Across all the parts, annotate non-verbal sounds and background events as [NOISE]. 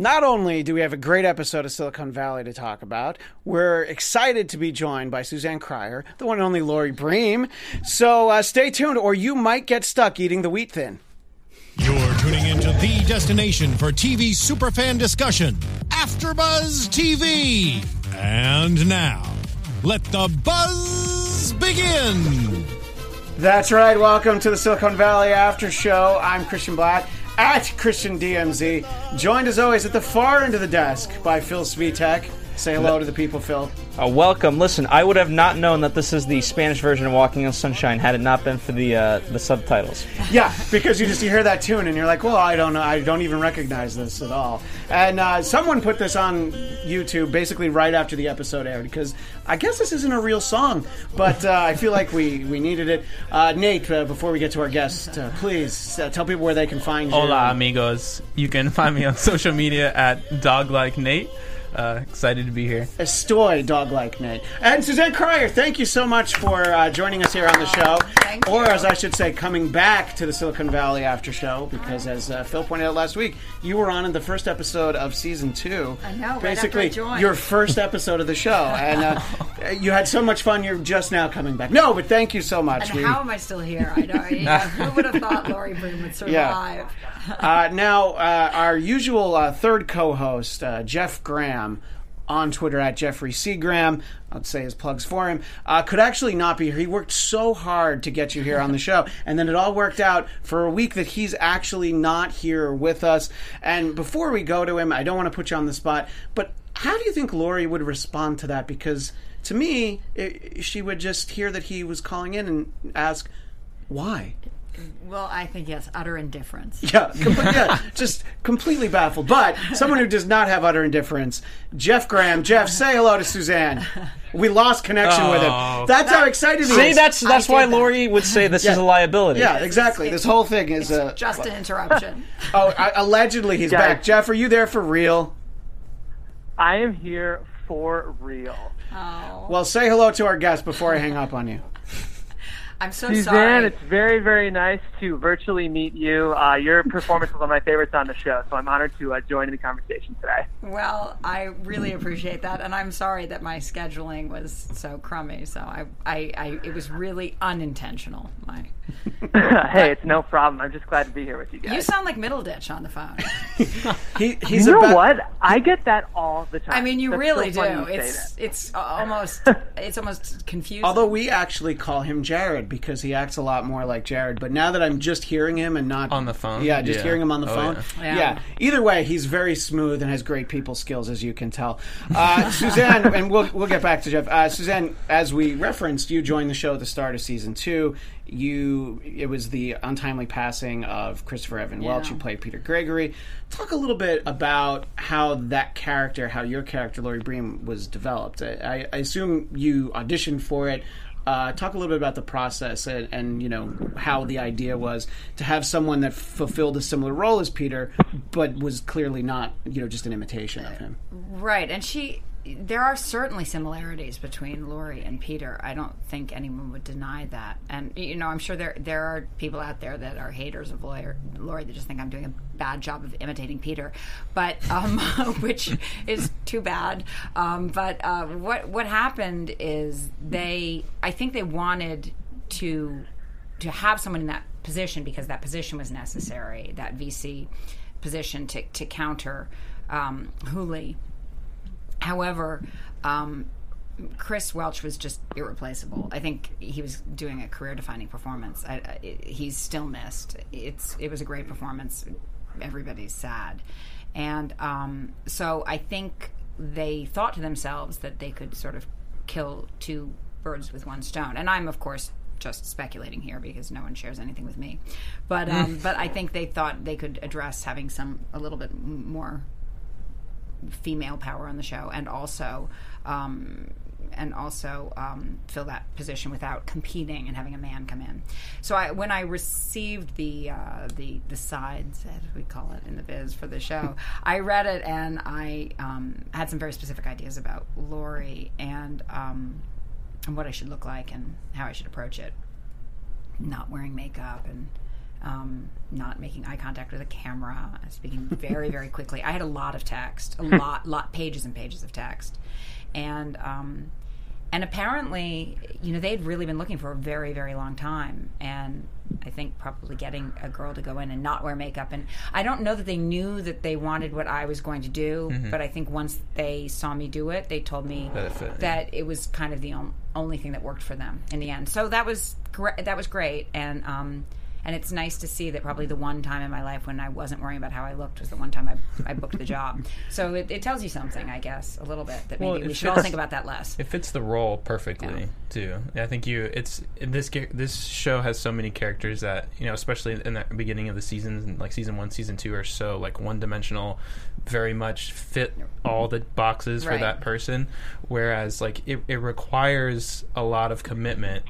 Not only do we have a great episode of Silicon Valley to talk about, we're excited to be joined by Suzanne Cryer, the one and only Lori Bream. So uh, stay tuned, or you might get stuck eating the wheat thin. You're tuning into the destination for TV superfan discussion, AfterBuzz TV. And now, let the buzz begin. That's right. Welcome to the Silicon Valley After Show. I'm Christian Blatt at Christian DMZ, joined as always at the far end of the desk by Phil Svitek. Say hello to the people, Phil. Uh, welcome. Listen, I would have not known that this is the Spanish version of Walking on Sunshine had it not been for the uh, the subtitles. [LAUGHS] Yeah, because you just you hear that tune and you're like, well, I don't know, I don't even recognize this at all. And uh, someone put this on YouTube basically right after the episode aired because I guess this isn't a real song, but uh, I feel like we we needed it. Uh, Nate, uh, before we get to our guest, uh, please uh, tell people where they can find you. Hola, amigos. You can find me on social media at DogLikeNate. Uh, excited to be here. Estoy, dog like Nate. And Suzanne Cryer, thank you so much for uh, joining us here on the show. Thank or, you. as I should say, coming back to the Silicon Valley after show, because as uh, Phil pointed out last week, you were on in the first episode of season two. I know, right after Basically, I your first episode of the show. [LAUGHS] And uh, you had so much fun, you're just now coming back. No, but thank you so much. And We- how am I still here? I don't. Yeah, [LAUGHS] who would have thought Lori Bream would survive? [LAUGHS] uh, now, uh, our usual uh, third co-host, uh, Jeff Graham, on Twitter at Jeffrey C. Graham, I'd say his plugs for him, uh, could actually not be here. He worked so hard to get you here on the show, and then it all worked out for a week that he's actually not here with us. And before we go to him, I don't want to put you on the spot, but how do you think Lori would respond to that? Because to me, i she would just hear that he was calling in and ask, why? Well, I think yes, utter indifference. [LAUGHS] Yeah, com- yeah, just completely baffled. But someone who does not have utter indifference, Jeff Graham. Jeff, say hello to Suzanne. We lost connection with him. Oh. That's how excited he See, is. that's that's I why did that. Lori would say this is a liability. yeah, exactly. This whole thing is uh, Just an interruption. [LAUGHS] oh, I, allegedly he's Guys. back. Jeff, are you there for real? I am here for real. Oh, Well, say hello to our guest before I hang up on you. I'm so Suzanne, sorry. it's very, very nice to virtually meet you. Uh, your performance was one of my favorites on the show, so I'm honored to uh, join in the conversation today. Well, I really appreciate that, and I'm sorry that my scheduling was so crummy. So I, I, I it was really unintentional. My, [LAUGHS] hey, it's no problem. I'm just glad to be here with you guys. you sound like Middleditch on the phone. [LAUGHS] He, he's You know about- what? I get that all the time. I mean, you That's really so do. It's it's almost [LAUGHS] it's almost confusing. Although we actually call him Jared because he acts a lot more like Jared. But now that I'm just hearing him and not On the phone? yeah, just Yeah. hearing him on the Oh, phone, yeah. yeah. Either way, he's very smooth and has great people skills, as you can tell. Uh, [LAUGHS] Suzanne, and we'll we'll get back to Jeff. Uh, Suzanne, as we referenced, you joined the show at the start of season two. You it was the untimely passing of Christopher Evan Welch. Yeah. You played Peter Gregory. Talk a little bit about how that character, how your character Laurie Bream was developed. I, I assume you auditioned for it. Uh, talk a little bit about the process and, and you know how the idea was to have someone that fulfilled a similar role as Peter, but was clearly not you know just an imitation of him. Right, and she. There are certainly similarities between Lori and Peter. I don't think anyone would deny that. And you know, I'm sure there there are people out there that are haters of Lori, Lori that just think I'm doing a bad job of imitating Peter, but um, [LAUGHS] which is too bad. Um, but uh, what what happened is they, I think they wanted to to have someone in that position because that position was necessary, that VC position to to counter um, Hooli. However, um, Chris Welch was just irreplaceable. I think he was doing a career-defining performance. I, I, he's still missed. It's it was a great performance. Everybody's sad, and um, so I think they thought to themselves that they could sort of kill two birds with one stone. And I'm of course just speculating here because no one shares anything with me, but um, [LAUGHS] but I think they thought they could address having some a little bit more female power on the show, and also um, and also um, fill that position without competing and having a man come in. So I, when I received the uh, the the sides, as we call it in the biz for the show, [LAUGHS] I read it and I um, had some very specific ideas about Lori and um, and what I should look like and how I should approach it. Not wearing makeup and um, not making eye contact with the camera, speaking very, very [LAUGHS] quickly. I had a lot of text, a lot, lot, pages and pages of text, and um, and apparently, you know, they'd really been looking for a very, very long time, and I think probably getting a girl to go in and not wear makeup, and I don't know that they knew that they wanted what I was going to do, but I think once they saw me do it, they told me That it fit, yeah. it was kind of the on- only thing that worked for them in the end. So that was great. That was great, and um, and it's nice to see that probably the one time in my life when I wasn't worrying about how I looked was the one time I, I booked the job. [LAUGHS] So it, it tells you something, I guess, a little bit that maybe Well, we it should all think about that less. It fits the role perfectly Yeah. too. I think you. It's this. This show has so many characters that you know, especially in the beginning of the seasons, like season one, season two, are so like one dimensional. Very much fit all the boxes for that person. Whereas like it, it requires a lot of commitment.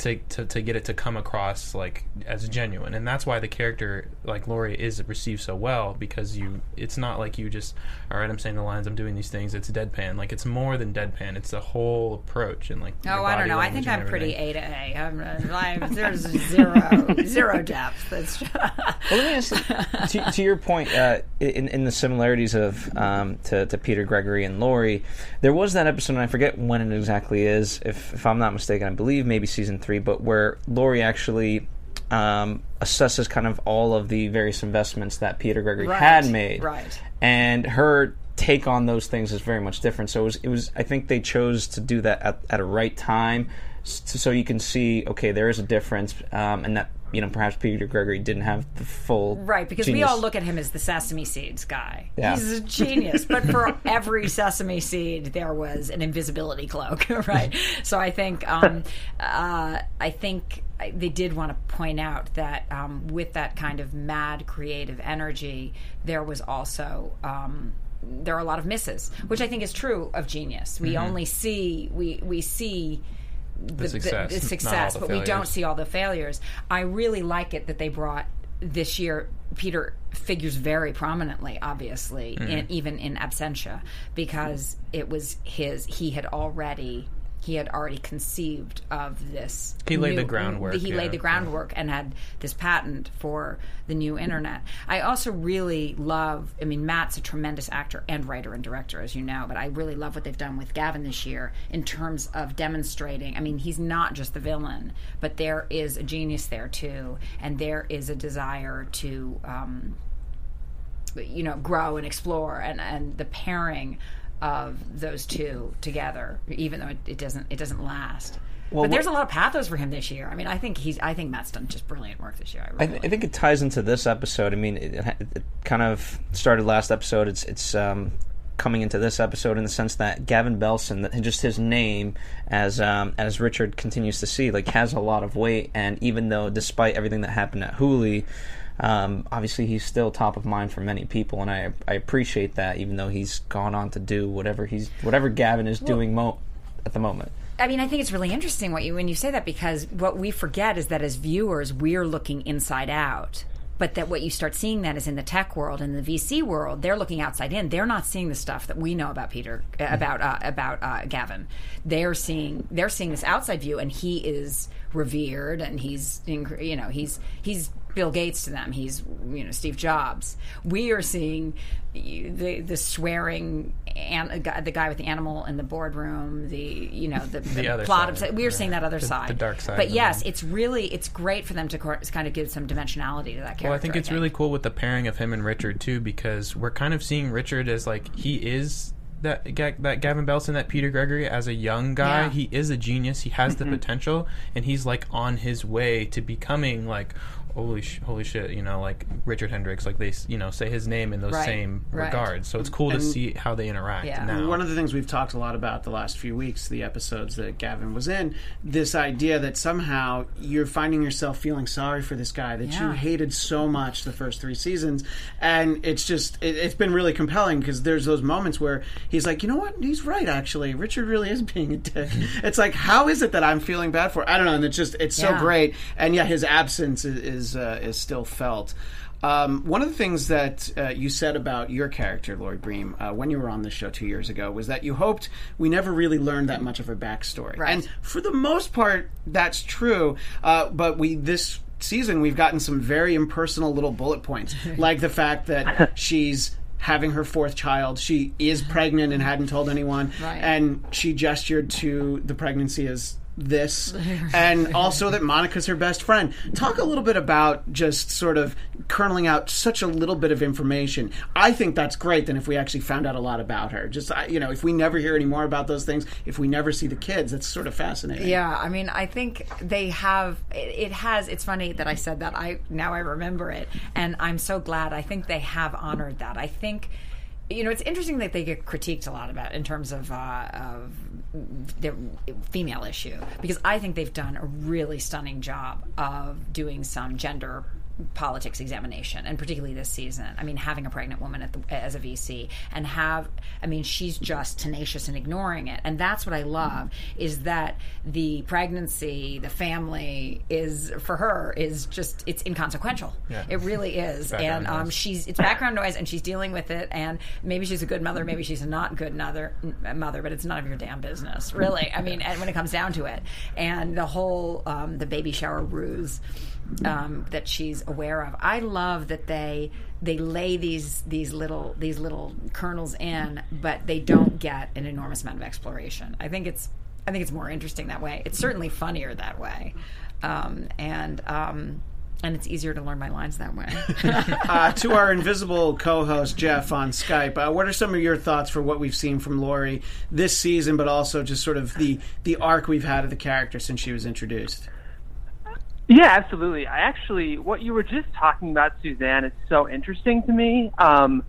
To, to, to get it to come across like as genuine and that's why the character like Laurie is received so well because you it's not like you just all right I'm saying the lines I'm doing these things it's deadpan like it's more than deadpan it's the whole approach and like Oh, I don't know. I think I'm pretty. A to A. I'm, uh, I'm there's zero zero depth. That's Well, let me ask to, to your point uh, in, in the similarities of um, to, to Peter Gregory and Laurie. There was that episode, and I forget when it exactly is. If, if I'm not mistaken, I believe maybe season three, but where Laurie actually um, assesses kind of all of the various investments that Peter Gregory Right, had made, right. and her take on those things is very much different. So it was, it was I think they chose to do that at, at a right time, so you can see okay, there is a difference, um, and that you know perhaps Peter Gregory didn't have the full Right, because we all look at him as the sesame seeds guy. Yeah. He's a genius. but for [LAUGHS] every sesame seed, there was an invisibility cloak, [LAUGHS] right? so I think, um, uh, I think they did want to point out that um, with that kind of mad creative energy, there was also. Um, there are a lot of misses, which I think is true of genius. We only see we we see the, success, the, all success, the but we don't see all the failures. I really like it that they brought this year. Peter figures very prominently, obviously, Mm-hmm. in, even in absentia, because it was his. He had already. He had already conceived of this. He laid the groundwork, He yeah, laid the yeah. groundwork and had this patent for the new internet. I also really love. I mean, Matt's a tremendous actor and writer and director, as you know. But I really love what they've done with Gavin this year in terms of demonstrating. I mean, he's not just the villain, but there is a genius there too, and there is a desire to. Um, you know grow and explore and and the pairing of those two together even though it, it doesn't it doesn't last Well, but there's a lot of pathos for him this year i mean i think he's i think matt's done just brilliant work this year i, I, th- I think it ties into this episode. I mean, it, it, it kind of started last episode. It's it's um, coming into this episode in the sense that Gavin Belson, that just his name, as um, as Richard continues to see, like has a lot of weight. And even though, despite everything that happened at Hooli, um, obviously he's still top of mind for many people, and I I appreciate that. Even though he's gone on to do whatever he's whatever Gavin is doing mo- at the moment. I mean, I think it's really interesting what you when you say that because what we forget is that as viewers, we're looking inside out. But that what you start seeing that is in the tech world and the VC world, they're looking outside in. They're not seeing the stuff that we know about Peter, uh, about uh, about uh, Gavin. They're seeing they're seeing this outside view, and he is revered, and he's you know he's he's Bill Gates to them. He's you know Steve Jobs. We are seeing the the swearing and the guy with the animal in the boardroom. The you know the, [LAUGHS] the, other plot side, of we are seeing that other The- side, the dark side But yes, him. it's really it's great for them to kind of give some dimensionality to that character. Well, I think it's really cool with the pairing of him and Richard too, because we're kind of seeing Richard as like he is that that Gavin Belson, that Peter Gregory as a young guy. Yeah. Mm-hmm. He is a genius. He has the potential, and he's like on his way to becoming like. Holy, sh- holy shit! You know, like Richard Hendricks, like they, you know, say his name in those Right, same right. regards. So it's mm. cool to see how they interact Yeah. now. One of the things we've talked a lot about the last few weeks, the episodes that Gavin was in, this idea that somehow you're finding yourself feeling sorry for this guy that you hated so much the first three seasons, and it's just it, it's been really compelling because there's those moments where he's like, you know what, he's right actually, Richard really is being a dick. [LAUGHS] it's like, how is it that I'm feeling bad for? I don't know, and it's just it's so great, and yeah, his absence is is, uh, is still felt. Um, one of the things that uh, you said about your character, Lori Bream, uh, when you were on the show two years ago, was that you hoped we never really learned that much of her backstory. Right. And for the most part, that's true. Uh, but we this season we've gotten some very impersonal little bullet points, [LAUGHS] like the fact that she's having her fourth child. She is pregnant and hadn't told anyone, Right. and she gestured to the pregnancy as this, [LAUGHS] and also that Monica's her best friend. Talk a little bit about just sort of kerneling out such a little bit of information. I think that's great. Than if we actually found out a lot about her. Just you know, if we never hear any more about those things, if we never see the kids, that's sort of fascinating. Yeah, I mean, I think they have. It, it has. It's funny that I said that. I now I remember it, and I'm so glad. I think they have honored that. I think, you know, it's interesting that they get critiqued a lot about in terms of uh, of the female issue because I think they've done a really stunning job of doing some gender politics examination and particularly this season. I mean having a pregnant woman at the, as a vc and have i mean she's just tenacious in ignoring it. And that's what i love is that the pregnancy the family is for her is just it's inconsequential. Yeah. it really is. and um, she's it's background noise and she's dealing with it and maybe she's a good mother maybe she's a not good mother mother but it's none of your damn business really. I mean and when it comes down to it and the whole um, the baby shower ruse um, that she's aware of i love that they they lay these these little these little kernels in but they don't get an enormous amount of exploration i think it's i think it's more interesting that way it's certainly funnier that way um, and um, and it's easier to learn my lines that way [LAUGHS] [LAUGHS] uh, to our invisible co-host Jeff on Skype. Uh, what are some of your thoughts for what we've seen from Lori this season, but also just sort of the the arc we've had of the character since she was introduced? Yeah, absolutely. I actually, what you were just talking about, Suzanne, is so interesting to me. Um,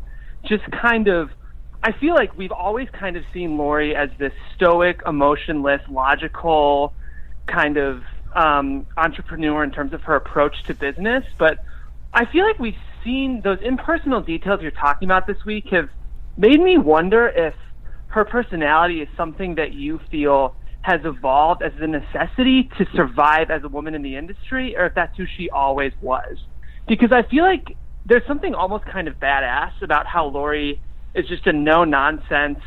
just kind of, I feel like we've always kind of seen Lori as this stoic, emotionless, logical kind of um, entrepreneur in terms of her approach to business. But I feel like we've seen those impersonal details you're talking about this week have made me wonder if her personality is something that you feel has evolved as a necessity to survive as a woman in the industry, or if that's who she always was. Because I feel like there's something almost kind of badass about how Lori is just a no nonsense,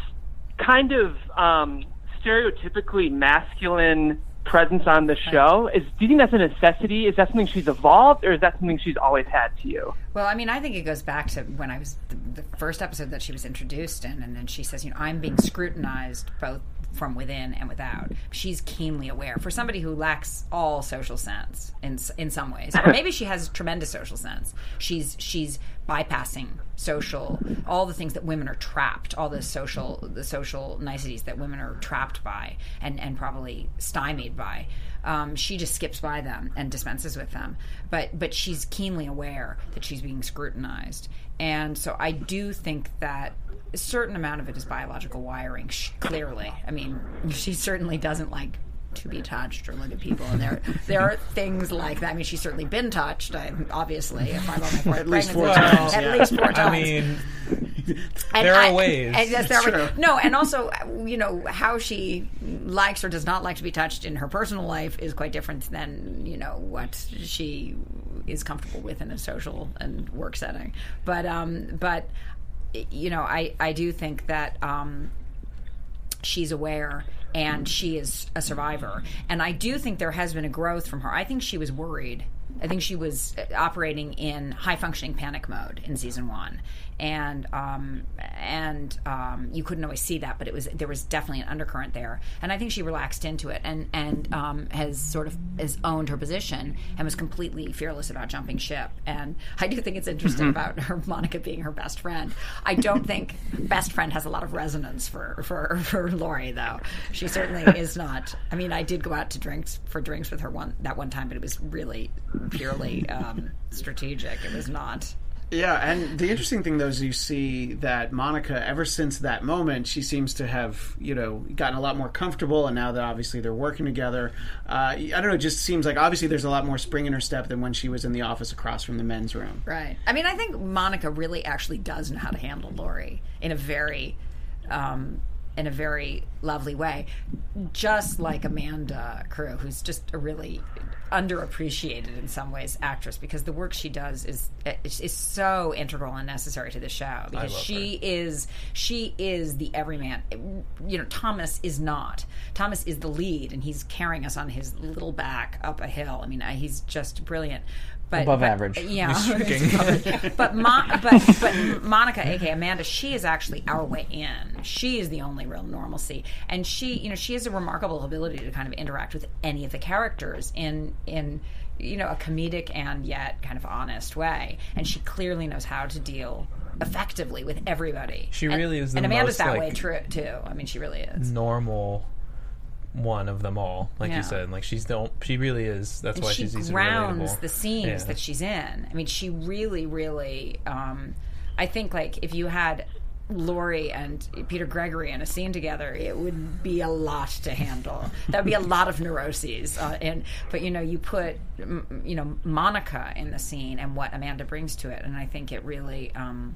kind of um, stereotypically masculine presence on the show. Is do you think that's a necessity? Is that something she's evolved, or is that something she's always had to you? Well, I mean, I think it goes back to when I was the, the first episode that she was introduced in, and then she says, you know, I'm being scrutinized both from within and without. She's keenly aware. For somebody who lacks all social sense in in some ways, or maybe she has tremendous social sense. She's she's bypassing social all the things that women are trapped, all the social the social niceties that women are trapped by and and probably stymied by. Um, she just skips by them and dispenses with them. But but she's keenly aware that she's being scrutinized, and so I do think that a certain amount of it is biological wiring. Sh- clearly, I mean, [LAUGHS] she certainly doesn't like to be touched or look at people, and there [LAUGHS] there are things like that. I mean, she's certainly been touched. I, obviously, if I'm on my fourth At least four pregnancy, times, at yeah. least four times. I mean, And There are I- ways. and yes, there are True. ways. No, and also, you know, how she likes or does not like to be touched in her personal life is quite different than you know what she is comfortable with in a social and work setting. But um, but you know, I I do think that um, she's aware and she is a survivor. And I do think there has been a growth from her. I think she was worried. I think she was uh, operating in high functioning panic mode in season one, and um, and um, you couldn't always see that, but it was there was definitely an undercurrent there, and I think she relaxed into it and and um, has sort of has owned her position and was completely fearless about jumping ship. And I do think it's interesting about her Monica being her best friend. I don't [LAUGHS] think best friend has a lot of resonance for for for Lori though. She certainly [LAUGHS] is not. I mean, I did go out to drinks for drinks with her one that one time, but it was really purely um, strategic. It was not. Yeah, and the interesting thing though is you see that Monica, ever since that moment, she seems to have you know gotten a lot more comfortable, and now that obviously they're working together, uh, I don't know. It just seems like obviously there's a lot more spring in her step than when she was in the office across from the men's room. Right. I mean, I think Monica really actually does know how to handle Lori in a very um, in a very lovely way, just like Amanda Crew, who's just a really underappreciated in some ways actress because the work she does is is, is so integral and necessary to the show because she is she is the everyman. You know, Thomas is not. Thomas is the lead, and he's carrying us on his little back up a hill. I mean, uh, he's just brilliant. But, Above but- average. yeah. [LAUGHS] but, Mo- but but Monica, aka Amanda, she is actually our way in. She is the only real normalcy, and she, you know, she has a remarkable ability to kind of interact with any of the characters in in you know a comedic and yet kind of honest way, and she clearly knows how to deal effectively with everybody. She And- really is the and Amanda's most, that like- way true too. I mean, she really is. normal one of them all, like Yeah. you said. Like she's the she really is. That's And why she she's grounds the scenes Yeah. that she's in. I mean, she really, really. Um, I think like if you had Lori and Peter Gregory in a scene together, it would be a lot to handle. That would be a lot of neuroses. Uh, and but you know, you put you know Monica in the scene and what Amanda brings to it, and I think it really. Um,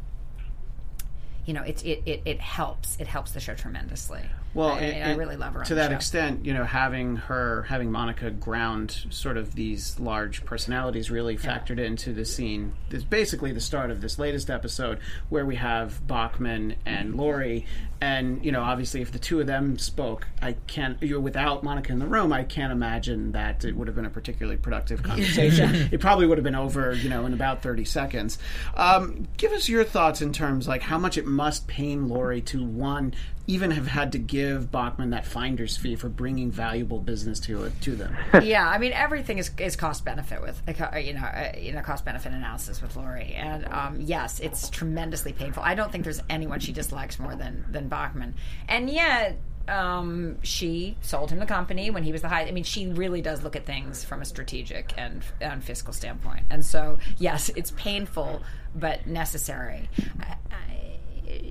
you know, it, it, it, it helps. It helps the show tremendously. Well, I, and- I really love her to that show. extent. You know, having her, having Monica ground sort of these large personalities really factored into the scene. Is basically the start of this latest episode where we have Bachman and Lori, and you know, obviously, if the two of them spoke, I can't. You're without Monica in the room. I can't imagine that it would have been a particularly productive conversation. [LAUGHS] it probably would have been over, you know, in about thirty seconds. Um, give us your thoughts in terms like how much it must pain Lori to one even have had to give Bachman that finder's fee for bringing valuable business to it to them. [LAUGHS] yeah, I mean everything is, is cost benefit with uh, you know uh, you know cost benefit analysis with Lori, and um, yes, it's tremendously painful. I don't think there's anyone she dislikes more than than Bachman, and yet. Um, she sold him the company when he was the high. I mean, she really does look at things from a strategic and, and fiscal standpoint. And so, yes, it's painful but necessary. I,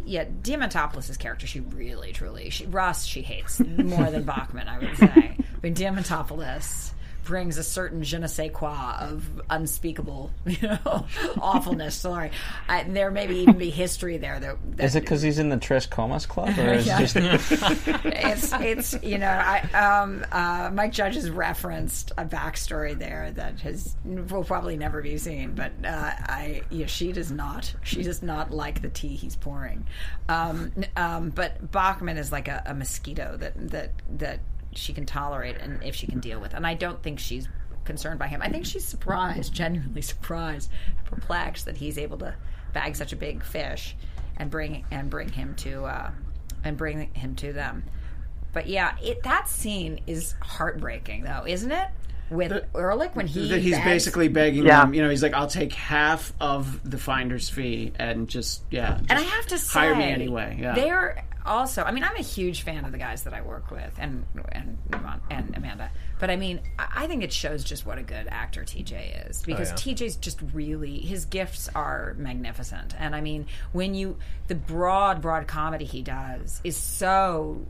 yeah, Diamantopoulos' character, she really, truly, she, Russ, she hates more than [LAUGHS] Bachman, I would say. But Diamantopoulos brings a certain je ne sais quoi of unspeakable, [LAUGHS] you know, awfulness. Sorry, I, there may be even be history there. That, that Is it because he's in the Tres Comas Club, or is Yeah. it just [LAUGHS] [LAUGHS] it's it's you know I um uh, Mike Judge has referenced a backstory there that has will probably never be seen, but uh, I yeah she does not she does not like the tea he's pouring, um, um, but Bachman is like a, a mosquito that that that she can tolerate and if she can deal with, and I don't think she's concerned by him. I think she's surprised, [LAUGHS] genuinely surprised, perplexed that he's able to bag such a big fish and bring and bring him to uh, and bring him to them. But yeah, it that scene is heartbreaking, though, isn't it? With Erlich when he that he's begs- basically begging Yeah. them. You know, he's like, "I'll take half of the finder's fee and just yeah." and I have to say, hire me anyway. Yeah. they're also. I mean, I'm a huge fan of the guys that I work with, and and and Amanda. But I mean, I think it shows just what a good actor TJ is oh, because yeah. TJ's just really his gifts are magnificent, and I mean, when you the broad broad comedy he does is so.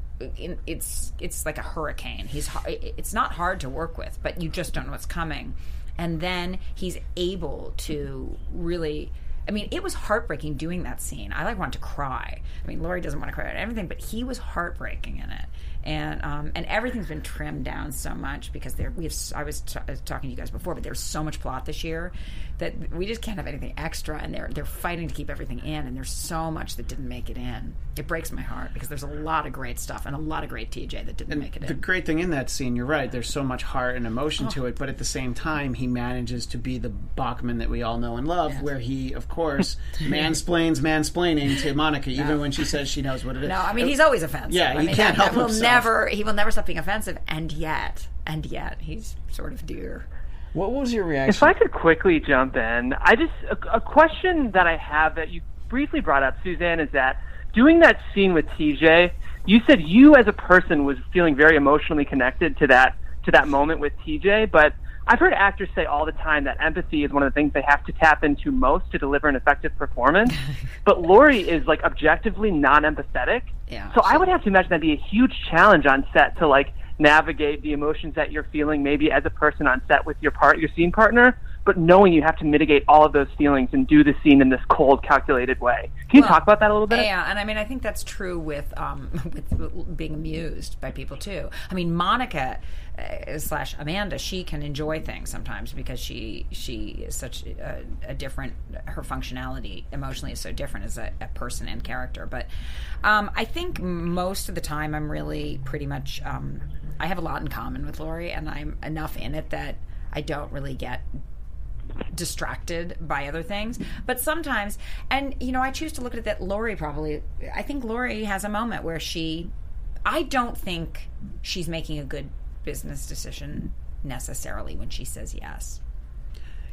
It's it's like a hurricane. He's it's not hard to work with, but you just don't know what's coming. And then he's able to really I mean, it was heartbreaking doing that scene. I like wanted to cry. I mean, Laurie doesn't want to cry at everything, but he was heartbreaking in it, and um, and everything's been trimmed down so much because there we have. I was t- talking to you guys before, but there's so much plot this year that we just can't have anything extra, and they're they're fighting to keep everything in, and there's so much that didn't make it in. It breaks my heart because there's a lot of great stuff and a lot of great TJ that didn't make it the in. great thing in that scene, you're right. There's so much heart and emotion Oh. to it, but at the same time, he manages to be the Bachman that we all know and love. Where he, of course, [LAUGHS] mansplains mansplaining to Monica, even when she says she knows what it is. No, I mean he's always offensive. Yeah, I he mean, can't that, help that himself. Never he will never stop being offensive, and yet and yet he's sort of dear. what was your reaction? If? I could quickly jump in, I just a, a question that I have that you briefly brought up, Suzanne, is that doing that scene with TJ, you said you as a person was feeling very emotionally connected to that to that moment with TJ, but I've heard actors say all the time that empathy is one of the things they have to tap into most to deliver an effective performance. [LAUGHS] but Lori is like objectively non-empathetic. Yeah, So I would have to imagine that'd be a huge challenge on set to like navigate the emotions that you're feeling maybe as a person on set with your part your scene partner but knowing you have to mitigate all of those feelings and do the scene in this cold, calculated way. Can you Well, talk about that a little bit? Yeah, and I mean, I think that's true with um, [LAUGHS] with being amused by people too. I mean, Monica uh, slash Amanda, she can enjoy things sometimes because she she is such a, a different. Her functionality emotionally is so different as a, a person and character. But um, I think most of the time, I'm really pretty much. Um, I have a lot in common with Lori, and I'm enough in it that I don't really get distracted by other things. But sometimes, and you know, I choose to look at it that Lori probably, I think Lori has a moment where she, I don't think she's making a good business decision necessarily when she says yes.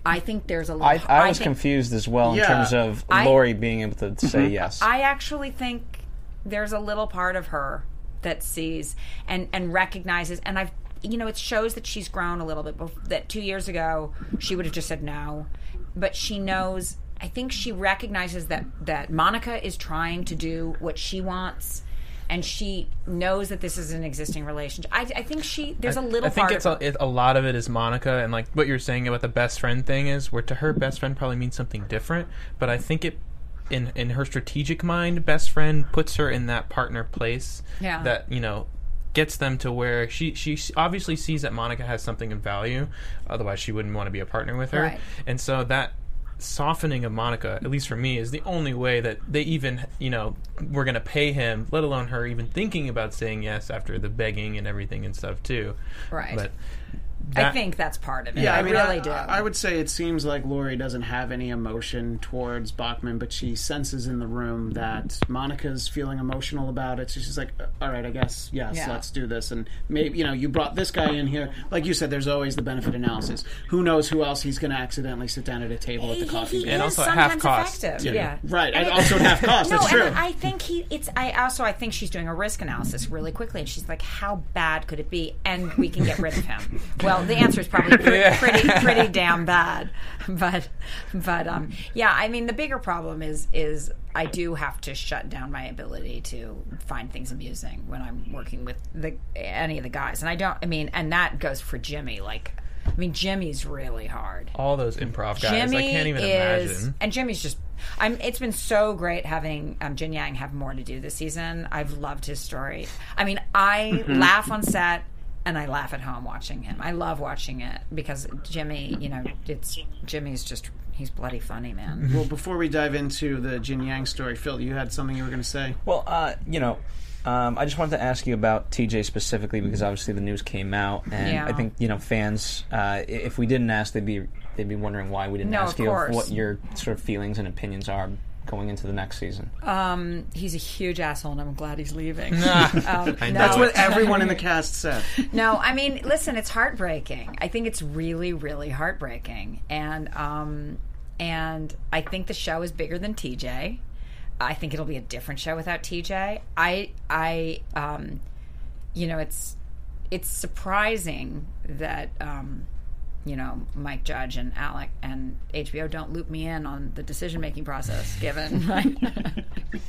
I think there's a little. I, I was think- confused as well in Yeah. terms of I- Lori being able to say mm-hmm. yes. I actually think there's a little part of her that sees and and recognizes, and I've you know it shows that she's grown a little bit. bef- That two years ago she would have just said no, but she knows. I think she recognizes that that Monica is trying to do what she wants. And she knows that this is an existing relationship. I, I think she there's a little I think it's a, it, a lot of it is Monica, and like what you're saying about the best friend thing is, where to her best friend probably means something different. But I think it, in in her strategic mind, best friend puts her in that partner place. Yeah. That you know gets them to where she she obviously sees that Monica has something of value, otherwise she wouldn't want to be a partner with her. Right. And so that softening of Monica, at least for me, is the only way that they even, you know, we're going to pay him, let alone her even thinking about saying yes after the begging and everything and stuff too. Right. But I think that's part of it. Yeah, I, I, mean, really I, do. I would say it seems like Lori doesn't have any emotion towards Bachman, but she senses in the room that Monica's feeling emotional about it. So she's like, uh, "All right, I guess yes, Yeah. let's do this." And maybe you know, you brought this guy in here, like you said. There's always the benefit analysis. Who knows who else he's going to accidentally sit down at a table at the coffee. he bean. And is also at half sometimes cost, effective. too. Yeah, Right, And and also at half cost, [LAUGHS] No, that's true. and I think he. It's. I also. I think she's doing a risk analysis really quickly, and she's like, "How bad could it be?" And we can get rid of him. Well, the answer is probably pre- [LAUGHS] pretty, pretty damn bad. [LAUGHS] But, but um, yeah. I mean, the bigger problem is is I do have to shut down my ability to find things amusing when I'm working with the any of the guys, and I don't. I mean, and that goes for Jimmy. Like, I mean, Jimmy's really hard. all those improv guys, Jimmy I can't even is, imagine. and Jimmy's just. I'm. It's been so great having um, Jian Yang have more to do this season. I've loved his story. I mean, I laugh on set and I laugh at home watching him. I love watching it because Jimmy, you know, it's Jimmy's just he's bloody funny, man. well, before we dive into the Jian Yang story, Phil, you had something you were going to say. Well, uh, you know, um, I just wanted to ask you about TJ specifically because obviously the news came out, and Yeah. I think you know fans. Uh, if we didn't ask, they'd be they'd be wondering why we didn't No, ask of you course. what your sort of feelings and opinions are going into the next season. Um, he's a huge asshole, and I'm glad he's leaving. [LAUGHS] I Um, know That's what everyone in the [LAUGHS] cast said. no, I mean, listen, it's heartbreaking. I think it's really, really heartbreaking, and um, and I think the show is bigger than TJ. I think it'll be a different show without TJ. I, I, um, you know, it's it's surprising that um, you know Mike Judge and Alec and HBO don't loop me in on the decision making process, given [LAUGHS] my,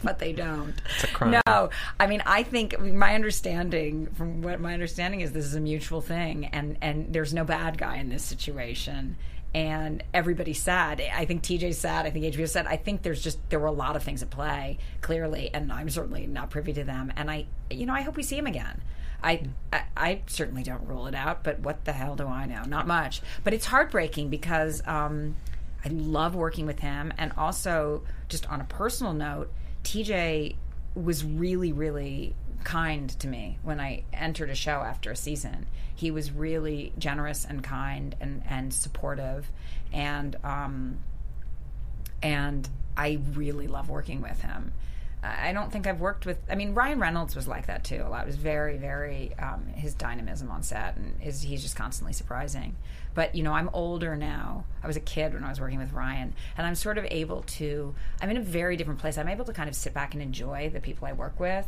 but they don't. It's a crime. No, I mean, I think my understanding, from what my understanding is, this is a mutual thing, and and there's no bad guy in this situation. And everybody's sad. I think TJ's sad. I think HBO sad. I think there's just there were a lot of things at play clearly, and I'm certainly not privy to them. And I, you know, I hope we see him again. I, I, I certainly don't rule it out, but what the hell do I know? Not much. But it's heartbreaking because um, I love working with him, and also just on a personal note, TJ was really, really kind to me when I entered a show after a season. He was really generous and kind and, and supportive, and um, and I really love working with him. I don't think I've worked with. I mean, Ryan Reynolds was like that too. A lot. It was very, very um, his dynamism on set, and is he's just constantly surprising. But you know, I'm older now. I was a kid when I was working with Ryan, and I'm sort of able to. I'm in a very different place. I'm able to kind of sit back and enjoy the people I work with.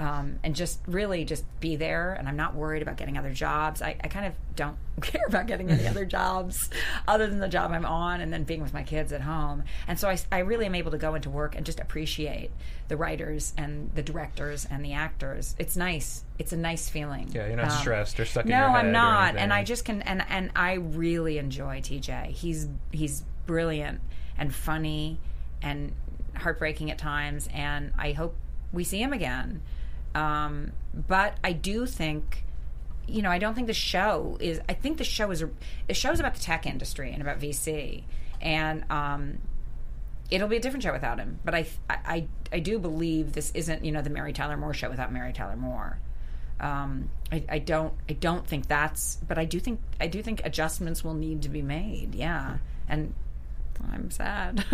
Um, and just really just be there. And I'm not worried about getting other jobs. I, I kind of don't [LAUGHS] care about getting any other [LAUGHS] jobs other than the job I'm on and then being with my kids at home. And so I, I really am able to go into work and just appreciate the writers and the directors and the actors. It's nice. It's a nice feeling. Yeah, you're not Um, stressed or stuck in no, your head. I'm not, and I just can, and and I really enjoy TJ. He's he's brilliant and funny and heartbreaking at times, and I hope we see him again. Um, but I do think, you know, I don't think the show is. I think the show is a show is about the tech industry and about VC, and um, it'll be a different show without him. But I, I, I do believe this isn't, you know, the Mary Tyler Moore show without Mary Tyler Moore. Um, I, I don't, I don't think that's, but I do think, I do think adjustments will need to be made. Yeah, and I'm sad. [LAUGHS]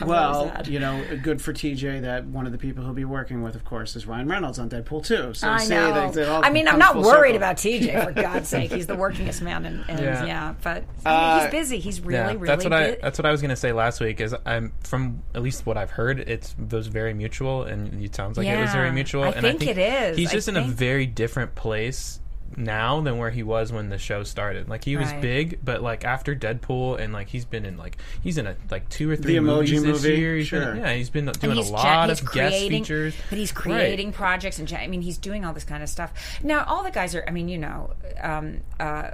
I'm [LAUGHS] Well, sad. you know, good for TJ that one of the people he'll be working with, of course, is Ryan Reynolds on Deadpool 2. So I see know. that it all I mean, I'm not worried circle. about TJ for [LAUGHS] God's sake. He's the workingest man, in, in yeah. Yeah. But Uh, he's busy. He's really, yeah, really. that's what I that's what I was gonna say last week. Is I'm from at least what I've heard, it's those very mutual, and it sounds like it was very mutual. I and think I think it is. He's I just in a very different place now than where he was when the show started. Like he was Right. big, but like after Deadpool, and like he's been in like he's in a like two or three The Emoji movies this Movie? year. He's Sure. been, yeah, he's been And doing a lot gen- of he's guest features. But he's Right. creating projects and gen- I mean he's doing all this kind of stuff. Now all the guys are I mean, you know, um, uh,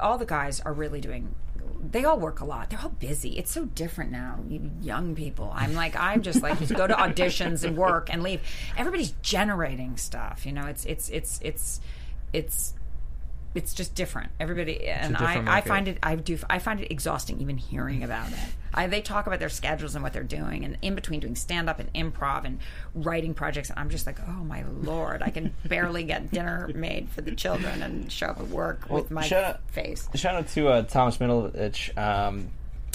all the guys are really doing they all work a lot. They're all busy. It's so different now. You young people. I'm like I'm just like just go to auditions and work and leave. Everybody's generating stuff, you know. It's it's it's it's it's it's just different. Everybody and I, I find it I do I find it exhausting even hearing about it. I, they talk about their schedules and what they're doing, and in between doing stand up and improv and writing projects, and I'm just like, oh my lord, I can barely get dinner made for the children and show up at work with my shout out- face. Shout out to uh, Thomas Middleditch, um,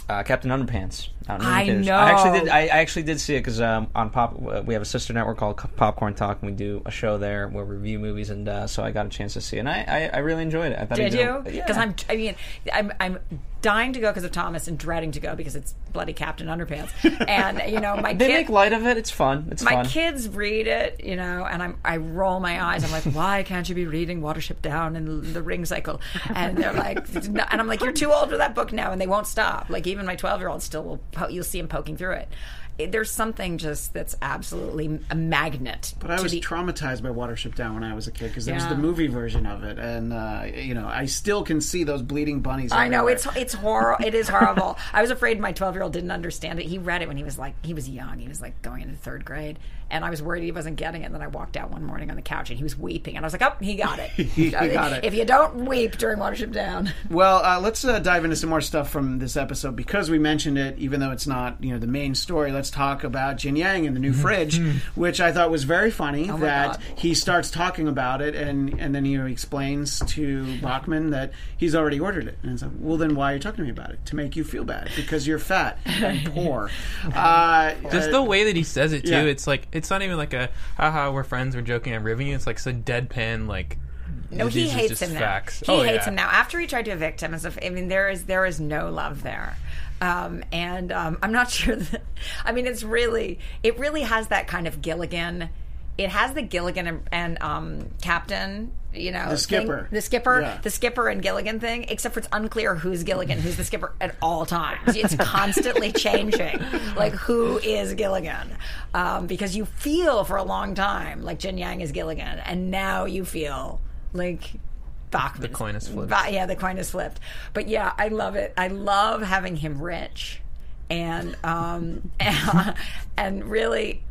uh, Captain Underpants. out in I theaters. know. I actually did. I, I actually did see it because um, on Pop, uh, we have a sister network called Popcorn Talk, and we do a show there where we review movies, and uh, so I got a chance to see it, and I, I, I really enjoyed it. I thought Did you? Yeah. Because I'm, I mean, I'm, I'm dying to go because of Thomas and dreading to go because it's bloody Captain Underpants. [LAUGHS] And you know, my They kid, make light of it. It's fun. It's my fun. kids read it, you know, and I'm I roll my eyes. I'm like, [LAUGHS] why can't you be reading Watership Down and the Ring Cycle? And they're like, and I'm like, you're too old for that book now, and they won't stop. Like even my 12 year old still will. Po- you'll see him poking through it. There's something just that's absolutely a magnet. But I was the, traumatized by Watership Down when I was a kid because there was the movie version of it, and uh, you know I still can see those bleeding bunnies. I know everywhere. it's it's horrible. It is horrible. I was afraid my 12 year old didn't understand it. He read it when he was like he was young. He was like going into third grade, and I was worried he wasn't getting it. And then I walked out one morning on the couch and he was weeping, and I was like, "Oh, he got it. [LAUGHS] He got it. If you don't weep during Watership Down, [LAUGHS] Well, uh, let's uh, dive into some more stuff from this episode because we mentioned it, even though it's not you know the main story. Let's talk about Jian Yang and the new fridge, which I thought was very funny. Oh that God. he starts talking about it, and and then he explains to Bachman that he's already ordered it, and it's like, well, then why are you talking to me about it? To make you feel bad because you're fat and [LAUGHS] poor. Uh, Just uh, the way that he says it too, yeah. it's like it's not even like a haha, we're friends, we're joking, I'm ribbing you. It's like so deadpan, like no, he hates him now. facts. He Oh, hates yeah. him now. After he tried to evict him, as if I mean, there is there is no love there. Um, and um, I'm not [LAUGHS] sure that. I mean, it's really it really has that kind of Gilligan. It has the Gilligan and, and um, Captain. You know, The skipper. thing- the skipper, Yeah. the skipper and Gilligan thing. Except for it's unclear who's Gilligan, who's the skipper at all times. It's [LAUGHS] constantly changing. Like who is Gilligan? Um, because you feel for a long time like Jian Yang is Gilligan, and now you feel like Bachman. The coin is flipped. yeah, the coin is flipped. But yeah, I love it. I love having him rich, and um, [LAUGHS] and really.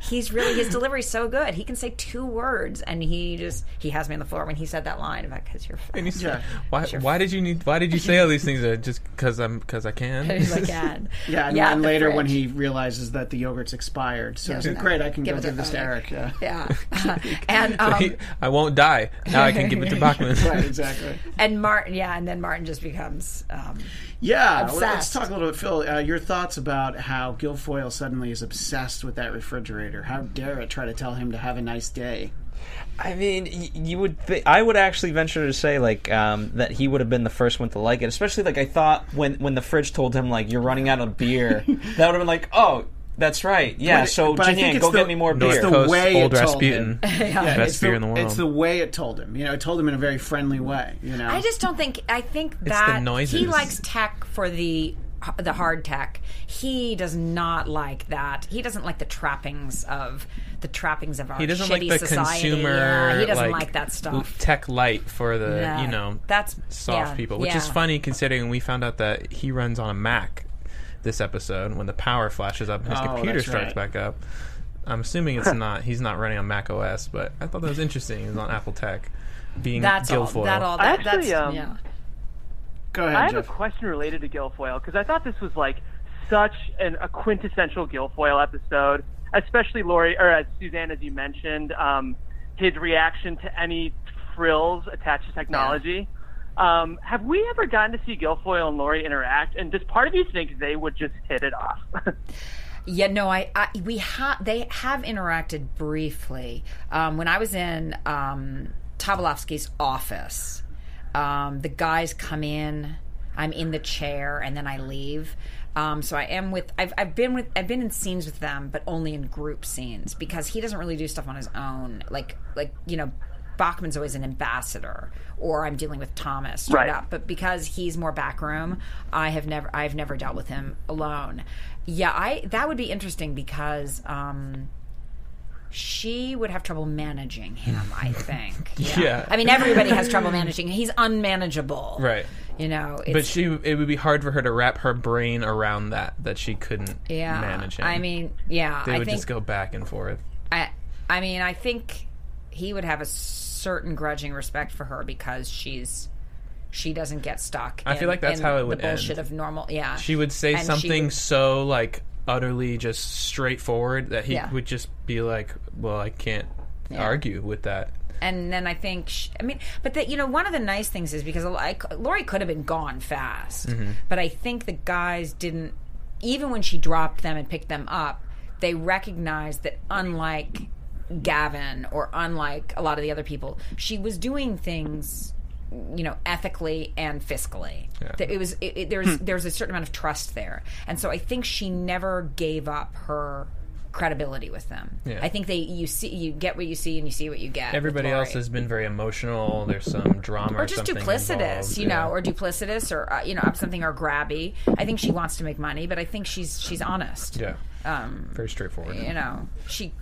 He's really his delivery's so good. He can say two words, and he just he has me on the floor when he said that line about because you're fat. And he's Yeah. why, Sure. why did you need? Why did you [LAUGHS] say all these things? Uh, just because I'm because I can. He's like, yeah, [LAUGHS] Yeah, and, yeah, and the later when he realizes that the yogurt's expired, so Yeah, he's like, great, I can Give go it to give this to Eric. Eric. Yeah. yeah, [LAUGHS] and um, He- I won't die. Now I can give it to Bachman. right, exactly. and Martin, yeah, and then Martin just becomes um, Yeah, well, let's talk a little bit, Phil. Uh, your thoughts about how Gilfoyle suddenly is obsessed with that refrigerator? How dare it try to tell him to have a nice day? I mean, you would. Th- I would actually venture to say like um, that he would have been the first one to like it. Especially like I thought when when the fridge told him like you're running out of beer, [LAUGHS] that would have been like oh. That's right. Yeah. But- so but I think go the- get me more beer. it's the Coast way Old it told Rasputin. [LAUGHS] Yeah, Best it's beer the, in the world. It's the way it told him. You know, it told him in a very friendly way. You know, I just don't think. I think the that noises. he likes tech for the the hard tech. He does not like that. He doesn't like the trappings of the trappings of our He doesn't shitty like the society. consumer. Yeah, he doesn't like, like, that stuff. Tech light for the Yeah. you know that's soft yeah, people, which is funny considering we found out that he runs on a Mac this episode when the power flashes up and his Oh, computer starts right. back up. I'm assuming it's not. He's not running on Mac OS, but I thought that was interesting. He's on Apple Tech, being That's all. That all. That, actually, that's um, yeah. Go I have Jeff. a question related to Gilfoyle because I thought this was like such an, a quintessential Gilfoyle episode, especially Lori or as Suzanne, as you mentioned, um, his reaction to any frills attached to technology. Um, have we ever gotten to see Gilfoyle and Lori interact? And does part of you think they would just hit it off? [LAUGHS] Yeah, no, I, I we have they have interacted briefly. Um, when I was in um, Tobolowski's office, um, the guys come in. I'm in the chair, and then I leave. Um, so I am with. I've, I've been with. I've been in scenes with them, but only in group scenes because he doesn't really do stuff on his own. Like like you know, Bachman's always an ambassador, or I'm dealing with Thomas straight Right. up. But because he's more backroom, I have never I've never dealt with him alone. Yeah, I that would be interesting because um, she would have trouble managing him. I [LAUGHS] think. Yeah. I mean, everybody has trouble managing. He's unmanageable. right. You know. It's, But she, it would be hard for her to wrap her brain around that. That she couldn't yeah. manage him. I mean, yeah. they I would think. just go back and forth. I, I mean, I think he would have a certain grudging respect for her because she's she doesn't get stuck. I in- feel like that's how it would the bullshit end. of normal. Yeah, She would say And something would- so like utterly just straightforward that he Yeah. would just be like, "Well, I can't argue with that." and then I think, sh I mean, but that you know, one of the nice things is because like Lori could have been gone fast, Mm-hmm. but I think the guys didn't. Even when she dropped them and picked them up, they recognized that unlike Gavin or unlike a lot of the other people, she was doing things. You know, ethically and fiscally, That it was. It, it, there's there's a certain amount of trust there, and so I think she never gave up her credibility with them. Yeah. I think they you see you get what you see and you see what you get. Everybody else has been very emotional. There's some drama, or just duplicitous, involved, you yeah. know, or duplicitous, or uh, you know, something or grabby. I think she wants to make money, but I think she's she's honest. yeah, Um, very straightforward. you know, she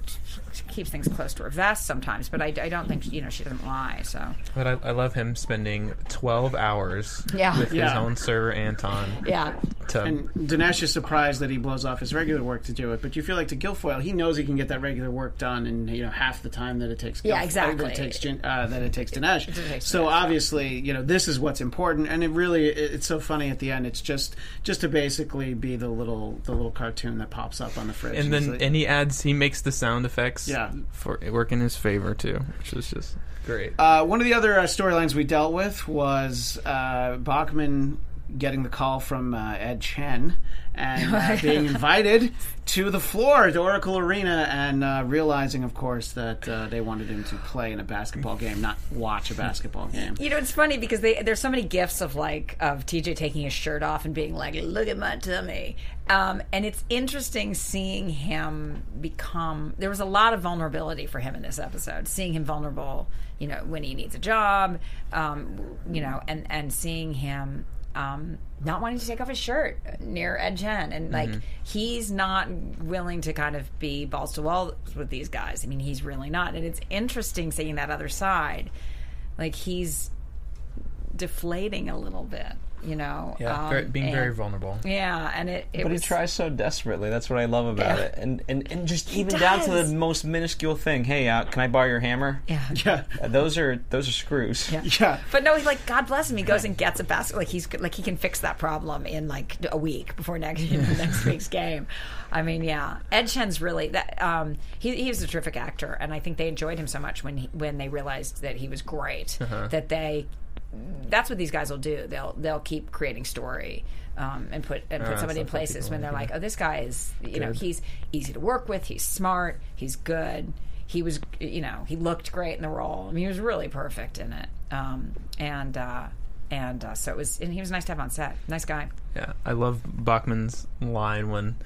keeps things close to her vest sometimes, but I, I don't think you know she doesn't lie. So But I, I love him spending 12 hours Yeah. with his own server Anton. yeah, To, And Dinesh is surprised that he blows off his regular work to do it, but you feel like to Gilfoyle, he knows he can get that regular work done in you know half the time that it takes. Yeah, Gilfoyle- exactly. That it takes uh, that it takes Dinesh. takes so Dinesh, obviously, you know, this is what's important, and it really it, it's so funny at the end. It's just just to basically be the little the little cartoon that pops up on the fridge. and It's then like- and he adds he makes the sound effects Yeah. for work in his favor too, which is just great. Uh, one of the other uh, storylines we dealt with was uh, Bachman getting the call from uh, Ed Chen and uh, [LAUGHS] being invited to the floor at Oracle Arena and uh, realizing, of course, that uh, they wanted him to play in a basketball game, not watch a basketball [LAUGHS] game. you know it's funny because they there's so many gifs of like of TJ taking his shirt off and being like, "Look at my tummy," um, and it's interesting seeing him become. There was a lot of vulnerability for him in this episode. Seeing him vulnerable, you know, when he needs a job, um, you know, and and seeing him um, not wanting to take off his shirt near Ed Chen, and like he's not willing to kind of be balls to walls with these guys. I mean, he's really not, and it's interesting seeing that other side. Like he's deflating a little bit, you know. Yeah, um, very, being very vulnerable. Yeah, and it. it But was, he tries so desperately. That's what I love about Yeah. it. And, and and just even down to the most minuscule thing. Hey, uh, can I borrow your hammer? Yeah. Yeah, Uh, those are those are screws. Yeah. yeah. But no, he's like God bless him. He goes and gets a basket. Like he's like he can fix that problem in like a week before next [LAUGHS] you know, next week's game. I mean, yeah, Ed Chen's really that. Um, he he was a terrific actor, and I think they enjoyed him so much when he, when they realized that he was great that they. That's what these guys will do. They'll they'll keep creating story. Um, and put and put Ah, somebody in places when they're like, oh, this guy is, you know, he's easy to work with. He's smart. He's good. He was, you know, he looked great in the role. I mean, he was really perfect in it. Um, and uh, and uh, so it was, and he was nice to have on set. Nice guy. Yeah, I love Bachman's line when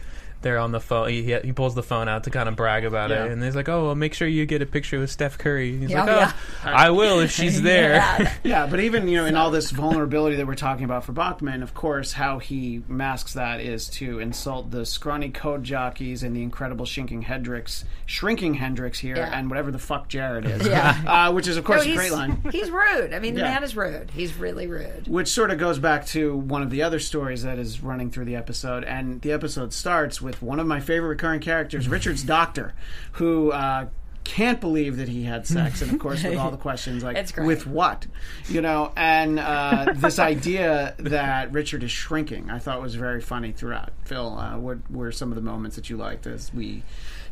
they're on the phone. He, he pulls the phone out to kind of brag about Yeah. it, and he's like, "Oh, well, make sure you get a picture with Steph Curry." He's Yeah, like, "Oh, yeah. I will if she's [LAUGHS] there." Yeah. [LAUGHS] Yeah, but even you know, in all this vulnerability that we're talking about for Bachman, of course, how he masks that is to insult the scrawny code jockeys and the incredible shrinking Hendricks, shrinking Hendricks here, Yeah. and whatever the fuck Jared is. Yeah. [LAUGHS] uh, which is of course No, a great he's, line. he's rude. I mean, the man is rude. He's really rude. Which sort of goes back to one of the other stories that is running through the episode, and the episode starts with one of my favorite recurring characters, Richard's doctor, who. Uh, can't believe that he had sex, and of course, with all the questions like, It's great. with what, you know, and uh, this idea that Richard is shrinking, I thought was very funny throughout. Phil, uh, what were some of the moments that you liked as we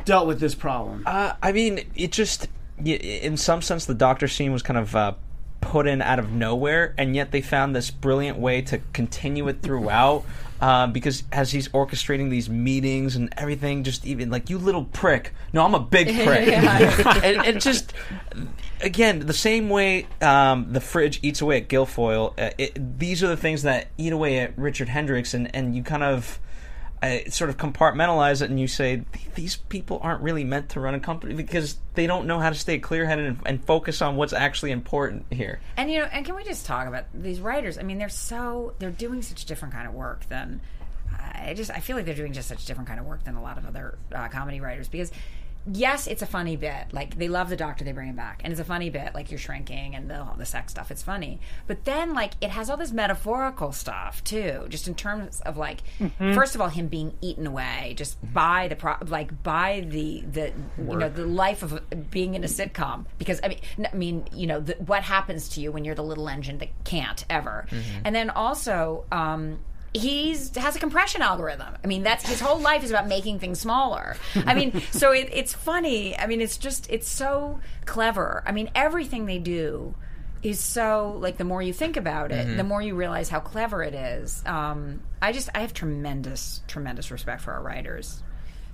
dealt with this problem? Uh, I mean, it just, in some sense, the doctor scene was kind of uh, put in out of nowhere, and yet they found this brilliant way to continue it throughout. Uh, because as he's orchestrating these meetings and everything, just even like you little prick. No, I'm a big [LAUGHS] prick. and, and just again, the same way um, the fridge eats away at Gilfoyle. Uh, it, these are the things that eat away at Richard Hendricks, and and you kind of sort of compartmentalize it and you say these people aren't really meant to run a company because they don't know how to stay clear-headed and, and focus on what's actually important here. And you know, and can we just talk about these writers? I mean, they're so they're doing such different kind of work than I just I feel like they're doing just such different kind of work than a lot of other uh, comedy writers because. Yes, it's a funny bit. Like they love the doctor, they bring him back, and it's a funny bit. Like you're shrinking and the the sex stuff. It's funny, but then like it has all this metaphorical stuff too. Just in terms of like, mm-hmm. first of all, him being eaten away just by the pro- like by the the you know the life of uh, being in a sitcom. Because I mean, I mean, you know, the, what happens to you when you're the little engine that can't ever, mm-hmm. and then also. um he's has a compression algorithm. I mean, that's his whole life is about making things smaller. I mean, [LAUGHS] so it, it's funny. I mean, it's just it's so clever. I mean, everything they do is so like the more you think about it, the more you realize how clever it is. Um, I just I have tremendous tremendous respect for our writers.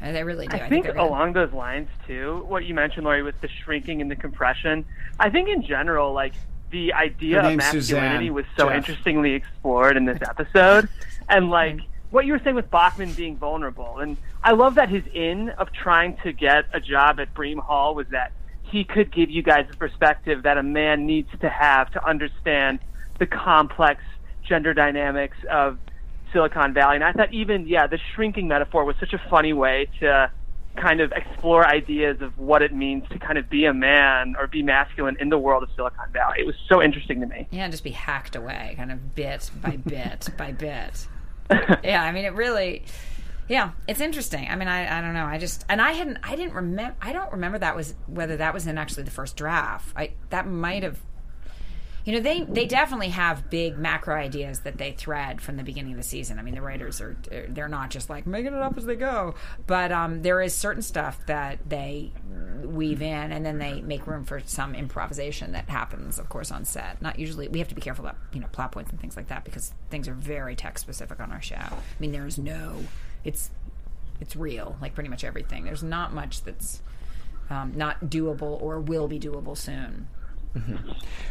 And I really do. I think they're good. along those lines too, what you mentioned, Lori, with the shrinking and the compression. I think in general, like the idea of masculinity Suzanne, was so Jeff. interestingly explored in this episode, [LAUGHS] and like what you were saying with Bachman being vulnerable, and I love that his in of trying to get a job at Bream Hall was that he could give you guys a perspective that a man needs to have to understand the complex gender dynamics of Silicon Valley. And I thought even, yeah, the shrinking metaphor was such a funny way to kind of explore ideas of what it means to kind of be a man or be masculine in the world of Silicon Valley. It was so interesting to me. Yeah, just be hacked away, kind of bit by [LAUGHS] bit by bit. [LAUGHS] Yeah, I mean, it really. Yeah, it's interesting. I mean, I, I don't know. I just and I hadn't I didn't remember. I don't remember that was whether that was in actually the first draft. I that might have. You know, they they definitely have big macro ideas that they thread from the beginning of the season. I mean, the writers are they're not just like making it up as they go, but um, there is certain stuff that they weave in, and then they make room for some improvisation that happens, of course, on set. Not usually. We have to be careful about you know plot points and things like that because things are very text specific on our show. I mean, there is no, it's it's real, like pretty much everything. There's not much that's um, not doable or will be doable soon.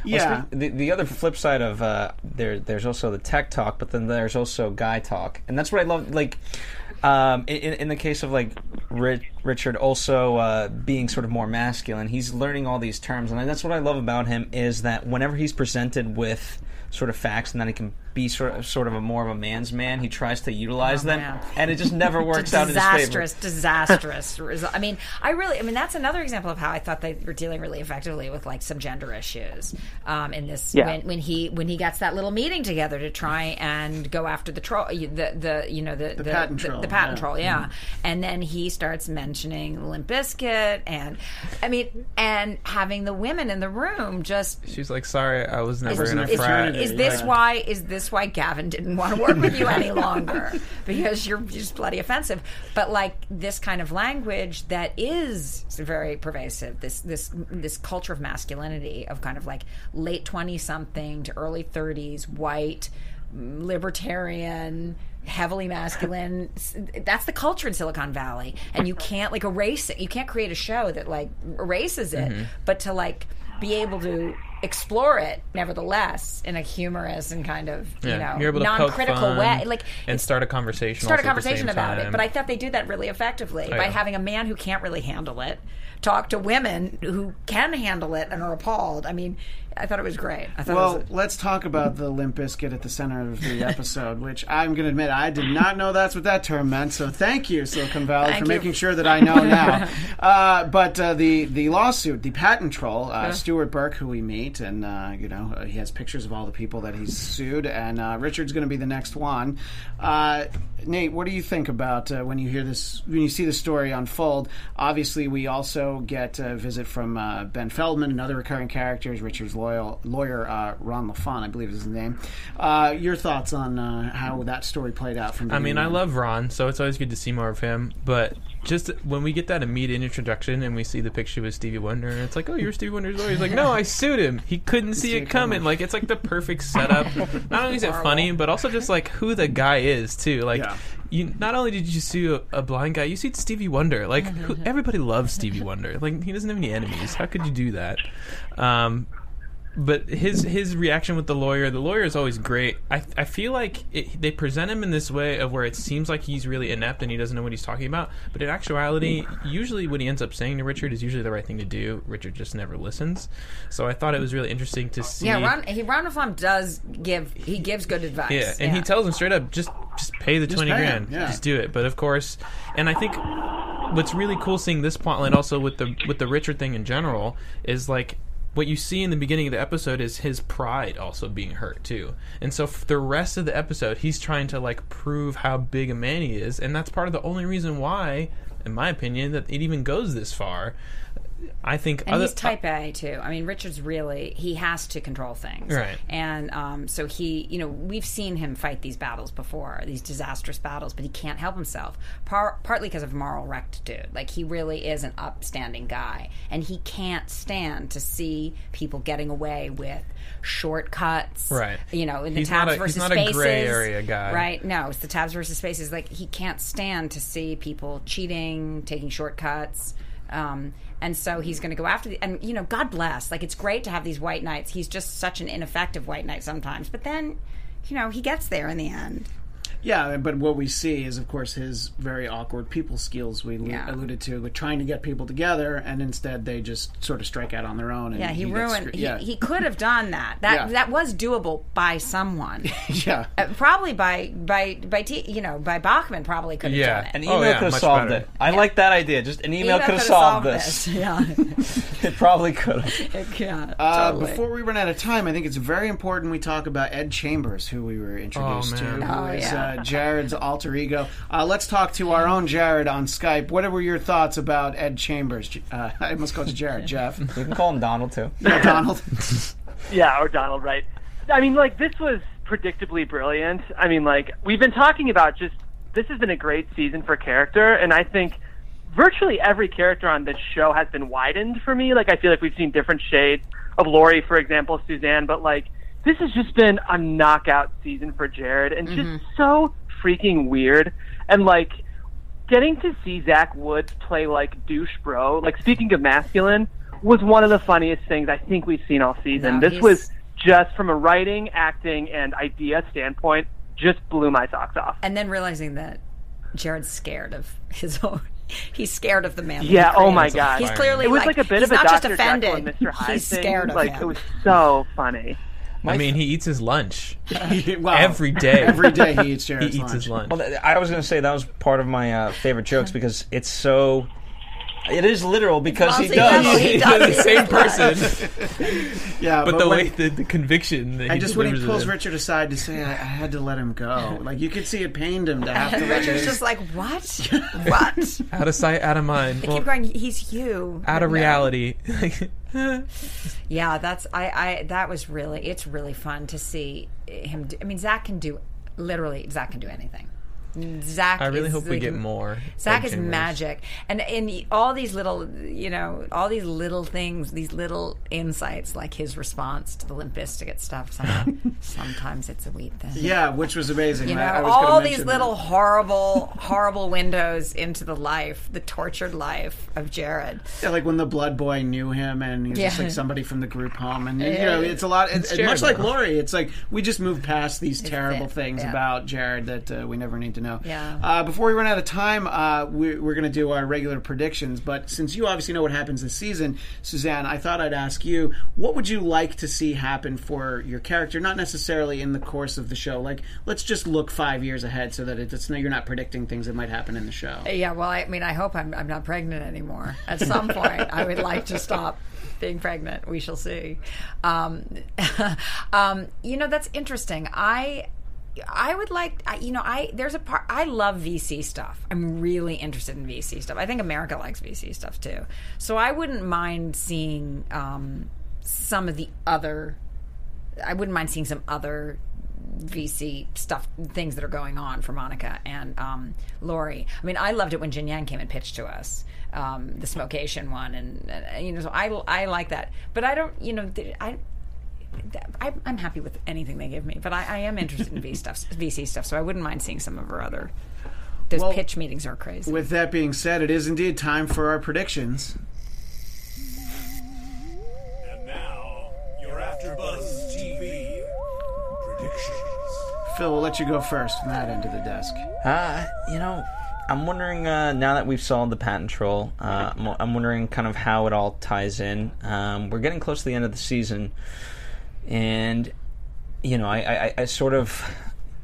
Yeah. The, the other flip side of uh, there, there's also the tech talk, but then there's also guy talk, and that's what I love. Like, um, in, in the case of like Ri- Richard, also uh, being sort of more masculine, he's learning all these terms, and that's what I love about him is that whenever he's presented with sort of facts and that he can be sort of sort of a more of a man's man, he tries to utilize Oh, them, man. and it just never works out in his favor. disastrous, disastrous. [LAUGHS] result. I mean, I really, I mean, that's another example of how I thought they were dealing really effectively with like some gender issues um, in this. Yeah. When, when he when he gets that little meeting together to try and go after the troll, the the you know the the, patent the, troll, the patent yeah. troll, yeah. And then he starts mentioning Limp Bizkit and I mean, and having the women in the room just She's like, "Sorry, I was never is, in a is- frat." is this Yeah. why? Is this why Gavin didn't want to work with you any [LAUGHS] longer because you're just bloody offensive? But like this kind of language that is very pervasive. This this this culture of masculinity of kind of like late twenty something to early thirties, white, libertarian. Heavily masculine. That's the culture in Silicon Valley, and you can't like erase it. You can't create a show that like erases it, mm-hmm. but to like be able to explore it nevertheless in a humorous and kind of you Yeah, know able to non-critical way like and start a conversation. start a also at the conversation about it. But I thought they do that really effectively oh, by yeah. having a man who can't really handle it talk to women who can handle it and are appalled. I mean, I thought it was great. I thought Well, was let's talk about the Limp Bizkit at the center of the [LAUGHS] episode, which I'm going to admit I did not know that's what that term meant. So thank you, Silicon Valley, Thank for you. making sure that I know [LAUGHS] now. uh, but uh, the the lawsuit, the patent troll, uh, Stuart Burke, who we meet, and uh, you know uh, he has pictures of all the people that he's sued, and uh, Richard's going to be the next one. Uh, Nate, what do you think about uh, when you hear this? When you see the story unfold? Obviously, we also get a visit from uh, Ben Feldman, another recurring character, is Richard's loyal lawyer uh, Ron LaFon, I believe is his name. Uh, your thoughts on uh, how that story played out from? I mean, I love Ron, so it's always good to see more of him. But just when we get that immediate introduction and we see the picture with Stevie Wonder, and it's like, oh, you're Stevie Wonder's lawyer. He's like, no, I sued him. He couldn't see it coming. Like, it's like the perfect setup. [LAUGHS] Not only is it funny, but also just like who the guy is too. Like, Yeah. you not only did you sue a, a blind guy, you sued Stevie Wonder. Like, who, everybody loves Stevie Wonder. Like, he doesn't have any enemies. How could you do that? Um, but his his reaction with the lawyer, the lawyer is always great. I I feel like it, they present him in this way of where it seems like he's really inept and he doesn't know what he's talking about. But in actuality, usually what he ends up saying to Richard is usually the right thing to do. Richard just never listens. So I thought it was really interesting to see. yeah. Ron, he Ron LaFon does give he gives good advice. Yeah, and he tells him straight up, just just pay the twenty pay grand, yeah. just do it. But of course, and I think what's really cool seeing this plotline also with the with the Richard thing in general is like what you see in the beginning of the episode is his pride also being hurt too. And so for the rest of the episode, he's trying to like prove how big a man he is, and that's part of the only reason why, in my opinion, that it even goes this far. I think And other, he's type A too. I mean, Richard's really he has to control things, Right. And um, so he, you know, we've seen him fight these battles before, these disastrous battles, but he can't help himself. Par- partly because of moral rectitude. Like he really is an upstanding guy, and he can't stand to see people getting away with shortcuts. Right. You know, in the He's tabs not a- he's versus not a spaces. gray area guy. Right. No, it's the tabs versus spaces. Like he can't stand to see people cheating, taking shortcuts. Um, and so he's going to go after the, and you know, God bless. Like it's great to have these white knights. He's just such an ineffective white knight sometimes, but then, you know, he gets there in the end. Yeah, but what we see is, of course, his very awkward people skills we Yeah. alluded to, with trying to get people together, and instead they just sort of strike out on their own. And Yeah, he, gets ruined. screwed- He, yeah, he could have done that. That Yeah. that was doable by someone. [LAUGHS] yeah. Uh, probably by by by T, you know by Bachman probably could have Yeah. done it. An Oh, email yeah, could have solved better. it. I like that idea. Just an email, Email could have coulda solved this. [LAUGHS] Yeah, [LAUGHS] it probably could have. yeah. Uh, totally. Before we run out of time, I think it's very important we talk about Ed Chambers, who we were introduced Oh, to, man. who Oh, is yeah. uh, Jared's alter ego. Uh, let's talk to our own Jared on Skype. What were your thoughts about Ed Chambers? Uh, [LAUGHS] I must go to Jared. Jeff, [LAUGHS] You can call him Donald too. Donald. [LAUGHS] Yeah, or Donald, right? I mean, like this was predictably brilliant. I mean, like we've been talking about just this has been a great season for character, and I think virtually every character on this show has been widened for me. Like I feel like we've seen different shades of Lori, for example, Suzanne, but like this has just been a knockout season for Jared, and just mm-hmm. so freaking weird, and like getting to see Zach Woods play like douche bro, like speaking of masculine, was one of the funniest things I think we've seen all season. No, this he's- was just from a writing, acting, and idea standpoint, just blew my socks off. and then realizing that Jared's scared of his own. [LAUGHS] He's scared of the man. Yeah, oh my god. He's clearly it was like, like, a bit of a not just Dr. Jekyll offended. and Mr. [LAUGHS] Hyde he's thing. scared of like him. it was so funny. I mean, he eats his lunch [LAUGHS] Wow. every day. Every day he eats [LAUGHS] he Jared's eats his lunch. Well, th- I was going to say that was part of my uh, favorite jokes [LAUGHS] because it's so. It is literal because he does. no, he does. the same [LAUGHS] person, [LAUGHS] Yeah, but the when- way the, the conviction. That And he just when he pulls. Richard aside to say, I, I had to let him go. [LAUGHS] Like, you could see it pained him to have to Richard's just like, what? what? out of sight, out of mind, They Well, keep going. He's you. out of No. reality. Yeah, that's I. I that was really. It's really fun to see him. Do, I mean, Zach can do literally. Zach can do anything. Zach. I really is hope we like- get more. Zach is Chambers. magic, and in all these little, you know, all these little things, these little insights, like his response to the Limp Bizkit stuff. Somehow, [LAUGHS] sometimes it's a wheat thing. Yeah, which was amazing. You know, I, I was all these little that. horrible, horrible windows into the life, the tortured life of Jared. Yeah, like when the blood boy knew him and he was just like somebody from the group home and you know it's a lot it's, It's much like. Lori it's like we just move past these terrible it, things yeah. about Jared that uh, we never need to know Yeah. uh, before we run out of time uh, we, we're going to do our regular predictions but since you obviously know what happens this season Suzanne I thought I'd ask you what would you like to see happen for your character not necessarily in the course of the show like let's just look five years ahead so that it's you're not predicting things that might happen in the show Yeah, well, I mean, I hope I'm, I'm not pregnant anymore. At some point, I would like to stop being pregnant. We shall see. Um, [LAUGHS] um, you know, that's interesting. I. I would like, I- you know, I there's a part I love VC stuff. I'm really interested in VC stuff. I think America likes VC stuff too. So I wouldn't mind seeing um, some of the other. I wouldn't mind seeing some other VC stuff, things that are going on for Monica and um, Lori. I mean, I loved it when Jian Yang came and pitched to us um, the Smokeation one, and uh, you know, so I I like that. But I don't, you know, I. I, I'm happy with anything they give me, but I, I am interested in V stuff, [LAUGHS] VC stuff. So I wouldn't mind seeing some of her other. Those Well, pitch meetings are crazy. with that being said it is indeed time for our predictions And now, your AfterBuzz TV predictions. Phil we'll let you go first from that end of the desk Uh, you know, I'm wondering uh, now that we've solved the patent troll. Uh, I'm, I'm wondering kind of how it all ties in. Um, we're getting close to the end of the season, and you know, I, I, I sort of,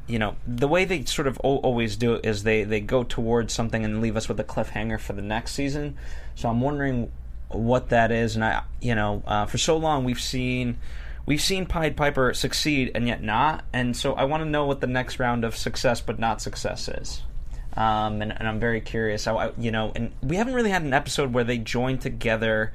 you know, the way they sort of al- always do it is they they go towards something and leave us with a cliffhanger for the next season. So I'm wondering what that is, and I, you know, uh, for so long we've seen. We've seen Pied Piper succeed and yet not, and so I want to know what the next round of success but not success is. Um, and, and I'm very curious. I- you know, and we haven't really had an episode where they join together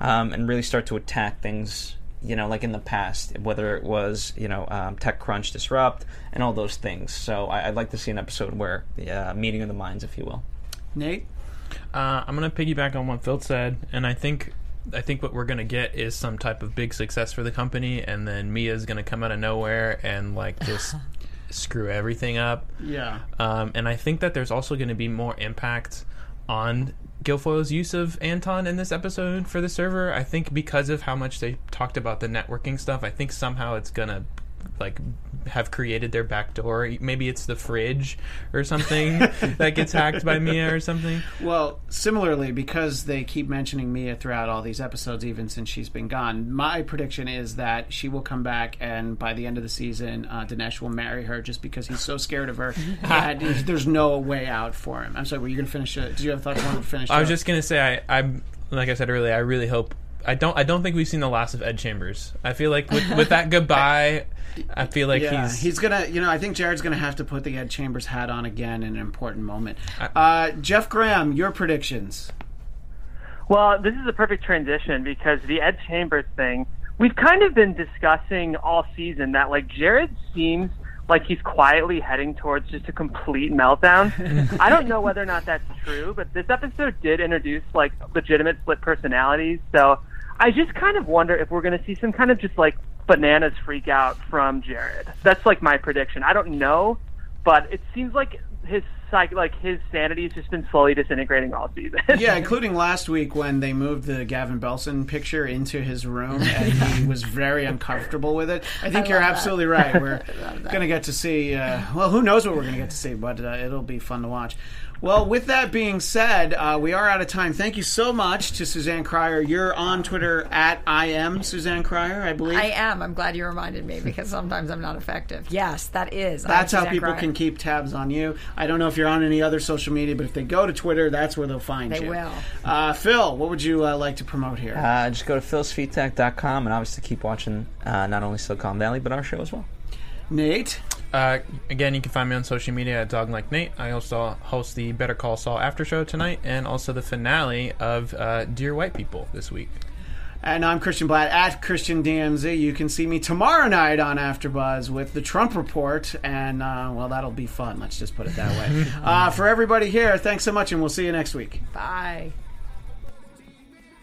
um, and really start to attack things. You know, like in the past, whether it was you know um, TechCrunch disrupt and all those things. So I, I'd like to see an episode where uh, meeting of the minds, if you will. Nate Uh, I'm gonna piggyback on what Phil said, and I think I think what we're gonna get is some type of big success for the company, and then Mia's gonna come out of nowhere and like just [LAUGHS] screw everything up. yeah Um, and I think that there's also going to be more impact on Gilfoyle's use of Anton in this episode for the server. I think because of how much they talked about the networking stuff, I think somehow it's gonna like have created their backdoor. Maybe it's the fridge or something [LAUGHS] that gets hacked by Mia or something. Well, similarly, because they keep mentioning Mia throughout all these episodes, even since she's been gone, my prediction is that she will come back, and by the end of the season, uh, Dinesh will marry her just because he's so scared of her. [LAUGHS] that there's no way out for him. I'm sorry, were you going to finish it? Did you have thoughts you wanted to finish? I was up? just gonna say I, I'm like I said earlier. I really hope. I don't. I don't think we've seen the last of Ed Chambers. I feel like with, with that [LAUGHS] goodbye, I feel like Yeah, he's he's, gonna. You know, I think Jared's gonna have to put the Ed Chambers hat on again in an important moment. Uh, Jeff Graham, your predictions. Well, this is a perfect transition because the Ed Chambers thing, we've kind of been discussing all season that like Jared seems like he's quietly heading towards just a complete meltdown. [LAUGHS] I don't know whether or not that's true, but this episode did introduce like legitimate split personalities. So I just kind of wonder if we're going to see some kind of just like bananas freak out from Jared. That's like my prediction. I don't know, but it seems like his psych, like his sanity has just been slowly disintegrating all season. Yeah, [LAUGHS] including last week when they moved the Gavin Belson picture into his room [LAUGHS] and he was very uncomfortable with it. I think you're love that. absolutely right. [LAUGHS] We're going to get to see, uh, well, who knows what we're going to get to see, but uh, it'll be fun to watch. Well, with that being said, uh, we are out of time. Thank you so much to Suzanne Cryer. You're on Twitter at I am Suzanne Cryer, I believe. I am. I'm glad you reminded me because sometimes I'm not effective. Yes, that is. That's I'm how Suzanne people Cryer. can keep tabs on you. I don't know if you're on any other social media, but if they go to Twitter, that's where they'll find They you. They will. Uh, Phil, what would you uh, like to promote here? Uh, just go to philsvitek.com and obviously keep watching uh, not only Silicon Valley but our show as well. Nate? Uh, again, you can find me on social media at Dog Like Nate. I also host the Better Call Saul after show tonight, and also the finale of uh, Dear White People this week. And I'm Christian Blatt at Christian DMZ. You can see me tomorrow night on AfterBuzz with the Trump Report, and uh, well, that'll be fun. Let's just put it that way. [LAUGHS] uh, for everybody here, thanks so much, and we'll see you next week. Bye.